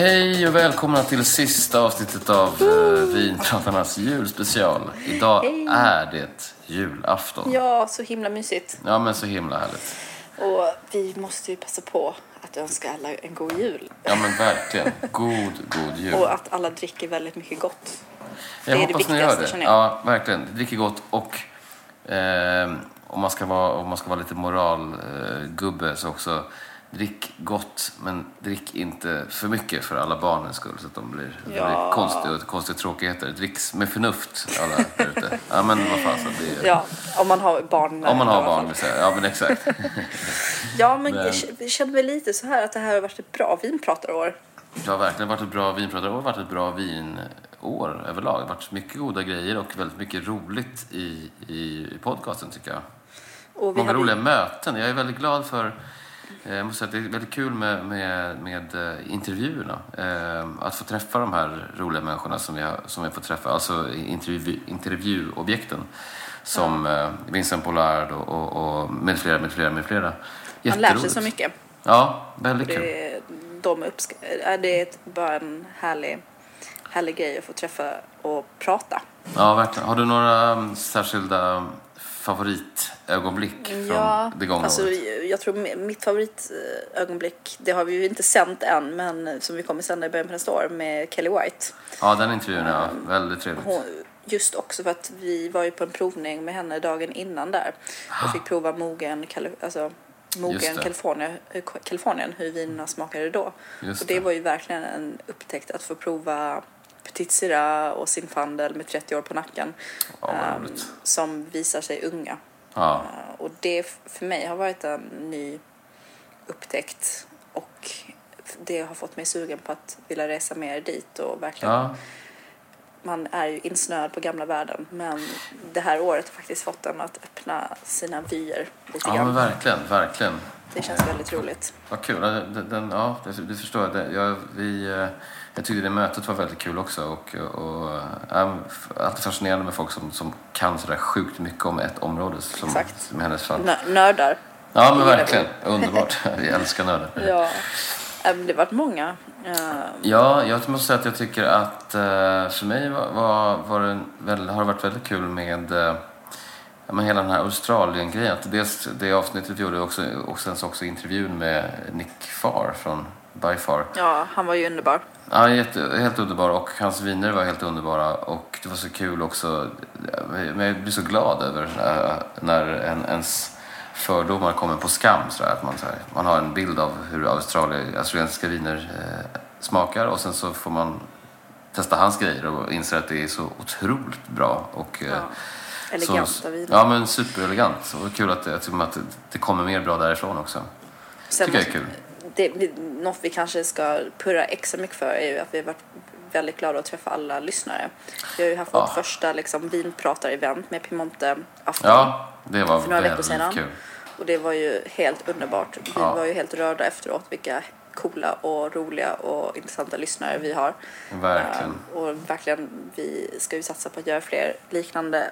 Hej och välkomna till sista avsnittet av uh, Vinpratarnas julspecial. Idag är det julafton. Ja, så himla mysigt. Ja, men så himla härligt. Och vi måste ju passa på att önska alla en god jul. Ja, men verkligen. God, god jul. Och att alla dricker väldigt mycket gott. Jag det är det hoppas ni gör det. känner jag. Ja, verkligen. Dricker gott och eh, om, man ska vara, om man ska vara lite moralgubbe så också drick gott men drick inte för mycket för alla barnens skull så att de blir, Ja. blir konstiga, konstiga tråkigheter. Dricks med förnuft alla där ute. Ja men vad fasen. Det är, Ja, om man har barn. Om man i har barn vill säga. Ja men exakt. Ja, men, Men- jag känner mig lite så här att det här har varit ett bra vinpratarår. Det har verkligen varit ett bra vinpratarår. Det har varit ett bra vinår överlag. Det har varit mycket goda grejer och väldigt mycket roligt i, i podcasten tycker jag. Och vi Många hade- roliga möten. Jag är väldigt glad för jag måste säga att det är väldigt kul med, med, med eh, intervjuerna. Eh, Att få träffa de här roliga människorna som jag, som jag får träffa. Alltså intervju, intervjuobjekten. Som eh, Vincent Pollard och, och, och med flera, med flera, med flera. Man lär sig så mycket. Ja, väldigt kul. Det de uppsk- är det är bara en härlig, härlig grej att få träffa och prata. Ja, verkligen. Har du några um, särskilda favoritögonblick från Ja, det gångna alltså, året? jag tror mi- mitt favoritögonblick, det har vi ju inte sänt än, men som vi kommer sända i början på nästa år med Kelly White. Ja, den intervjun är väldigt trevligt. Hon, just också för att vi var ju på en provning med henne dagen innan där och fick prova mogen, alltså, mogen Kalifornien, hur vinerna smakade då. Just och det, det. var ju verkligen en upptäckt att få prova Petit Syrah och Zinfandel med 30 år på nacken. Ja, roligt. som visar sig unga. Ja, Eh, Och det för mig har varit en ny upptäckt och det har fått mig sugen på att vilja resa mer dit och verkligen ja, man är ju insnöad på gamla världen men det här året har faktiskt fått en att öppna sina vyer lite ja men grann. verkligen, verkligen. Det känns väldigt roligt. Vad kul. Den, den, ja, det, det förstår jag. Det, jag, vi, eh, jag tyckte det mötet var väldigt kul också. Och, och, äh, alltid fascinerande med folk som, som kan sådär sjukt mycket om ett område. Som, Exakt. som i hennes fall. Nö- Nördar. Ja, men verkligen. Underbart. Vi älskar nördar. Ja. Eh, Det har varit många. Eh, Ja, jag måste säga att jag tycker att eh, för mig var, var, var det har det varit väldigt kul med men hela den här Australien-grejen. Dels det avsnittet vi gjorde också, och sen så också intervjun med Nick Farr från By Far. Ja, han var ju underbar. Ja, jätte, helt underbar och hans viner var helt underbara och det var så kul också. Men jag blir så glad över eh, när en, ens fördomar kommer på skam. Så att man, så här, man har en bild av hur Australien, australiensiska viner eh, smakar och sen så får man testa hans grejer och inser att det är så otroligt bra. Och, eh, Eleganta så, viner. Ja, men superelegant. Och kul att, att, att det kommer mer bra därifrån också. Sen tycker jag är kul. Det, något vi kanske ska purra extra mycket för är ju att vi har varit väldigt glada att träffa alla lyssnare. Vi har ju haft Ja. vårt första liksom, vinpratar-event med Piemonte afton. Ja, det var För några veckor sedan. kul. Och det var ju helt underbart. Vi Ja. var ju helt rörda efteråt vilka coola och roliga och intressanta lyssnare vi har. Verkligen. Eh, och verkligen, vi ska ju satsa på att göra fler liknande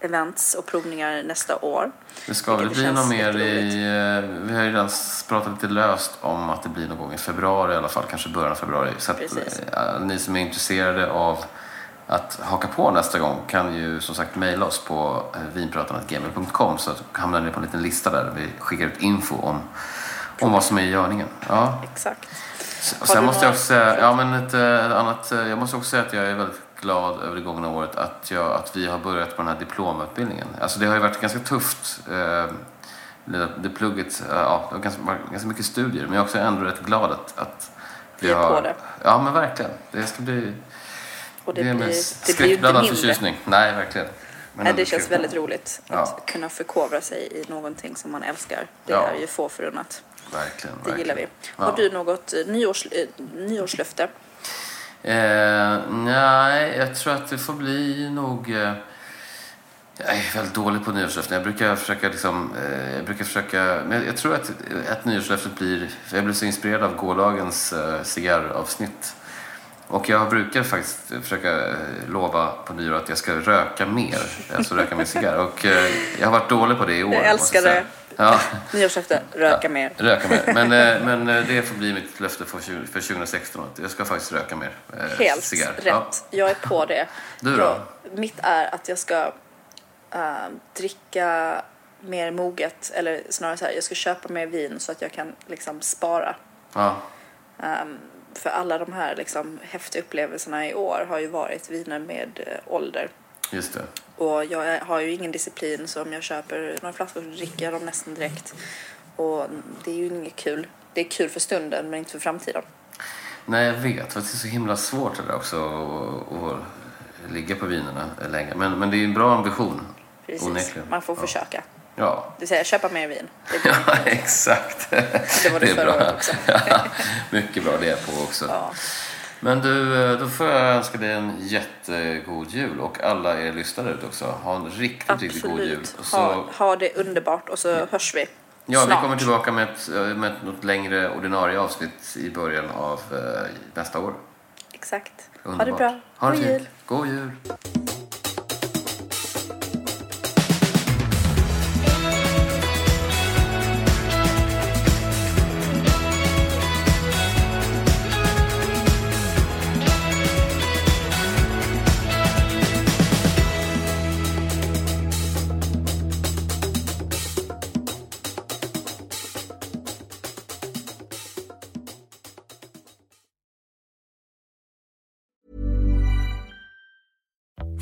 events och provningar nästa år. Det ska väl bli något mer i... eh, Vi har ju redan pratat lite löst om att det blir någon gång i februari i alla fall, kanske början av februari. Så att, Precis. eh, ni som är intresserade av att haka på nästa gång kan ju som sagt mejla oss på eh, vinpratarna.gmail.com så hamnar ni på en liten lista där vi skickar ut info om, om vad som är i görningen. Ja. Exakt. Sen måste jag också säga, ja men ett annat, jag måste också säga att jag är väldigt glad över det gångna året att, jag, att vi har börjat på den här diplomutbildningen. Alltså det har ju varit ganska tufft, eh, det, det plugget, eh, ja, det var ganska, ganska mycket studier, men jag är också ändå rätt glad att, att Vi är på har, det. Ja men verkligen, det ska bli, Och det, det, är med blir skräckblandad förtjusning. Nej, verkligen. Men det känns kul. väldigt roligt att Ja. kunna förkovra sig i någonting som man älskar. Det Ja. är ju få förunnat. Verkligen, Det gillar vi. verkligen. Har Ja. du något eh, nyårs, eh, nyårslöfte? Eh, nej, jag tror att det får bli nog... Eh, jag är väldigt dålig på nyårslöften. Jag brukar försöka liksom... Eh, jag brukar försöka... Men jag tror att, att nyårslöftet blir... Jag blev så inspirerad av gårdagens eh, cigarravsnitt. Och jag brukar faktiskt försöka eh, lova på nyår att jag ska röka mer. Alltså röka mer cigarr. Och eh, jag har varit dålig på det i år. Jag älskar det. Ja. Nyårslöfte, röka mer. Röka mer. Men, eh, men eh, det får bli mitt löfte för 20 för 2016. att Jag ska faktiskt röka mer eh, Helt cigarr. rätt. Ja. Jag är på det. Du då? Jag, mitt är att jag ska eh, dricka mer moget, eller snarare så här, jag ska köpa mer vin så att jag kan liksom spara. Ja. Ehm, för alla de här liksom, häftiga upplevelserna i år har ju varit viner med ålder. Just det. Och jag har ju ingen disciplin så om jag köper några flaskor så dricker jag dem nästan direkt. Och det är ju inget kul. Det är kul för stunden men inte för framtiden. Nej, jag vet. För det är så himla svårt det där också att, ligga på vinerna länge. Men, men det är en bra ambition. Precis. Onekligen. Man får ja. försöka. Ja. Det vill säga köpa mer vin. Det ja, exakt. Det var det förra året också. Ja, mycket bra det på också. Ja. Men du, eh, då får jag önska dig en jättegod jul och alla er lyssnare ut också. Ha en riktigt, riktigt god jul. Absolut. Och så, Ha, ha det underbart och så hörs vi ja, vi snart. kommer tillbaka med ett, eh, med ett något längre ordinarie avsnitt i början av eh, nästa år. Exakt. Underbart. Ha det bra. Ha det God fint. jul. God jul.